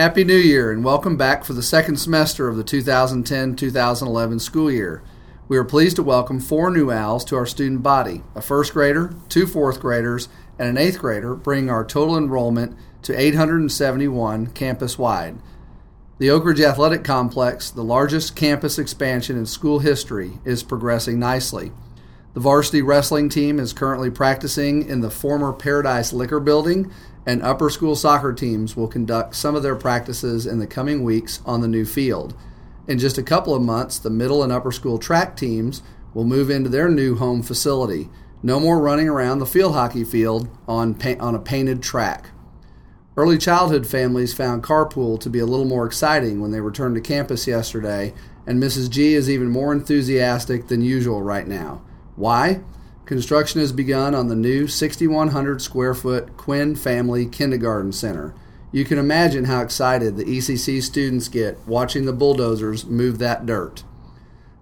Happy New Year and welcome back for the second semester of the 2010 2011 school year. We are pleased to welcome four new owls to our student body a first grader, two fourth graders, and an eighth grader, bringing our total enrollment to 871 campus wide. The Oak Ridge Athletic Complex, the largest campus expansion in school history, is progressing nicely. The varsity wrestling team is currently practicing in the former Paradise Liquor Building, and upper school soccer teams will conduct some of their practices in the coming weeks on the new field. In just a couple of months, the middle and upper school track teams will move into their new home facility. No more running around the field hockey field on, pa- on a painted track. Early childhood families found carpool to be a little more exciting when they returned to campus yesterday, and Mrs. G is even more enthusiastic than usual right now. Why? Construction has begun on the new 6,100 square foot Quinn Family Kindergarten Center. You can imagine how excited the ECC students get watching the bulldozers move that dirt.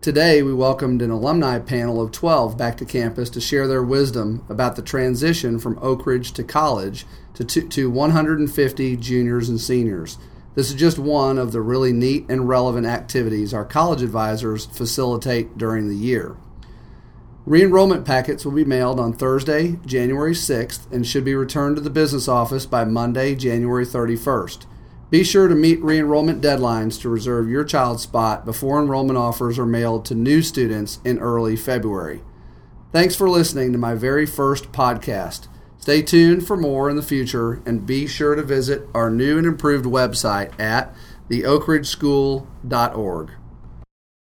Today, we welcomed an alumni panel of 12 back to campus to share their wisdom about the transition from Oak Ridge to college to, to 150 juniors and seniors. This is just one of the really neat and relevant activities our college advisors facilitate during the year. Re enrollment packets will be mailed on Thursday, January 6th, and should be returned to the business office by Monday, January 31st. Be sure to meet re enrollment deadlines to reserve your child's spot before enrollment offers are mailed to new students in early February. Thanks for listening to my very first podcast. Stay tuned for more in the future and be sure to visit our new and improved website at theoakridgeschool.org.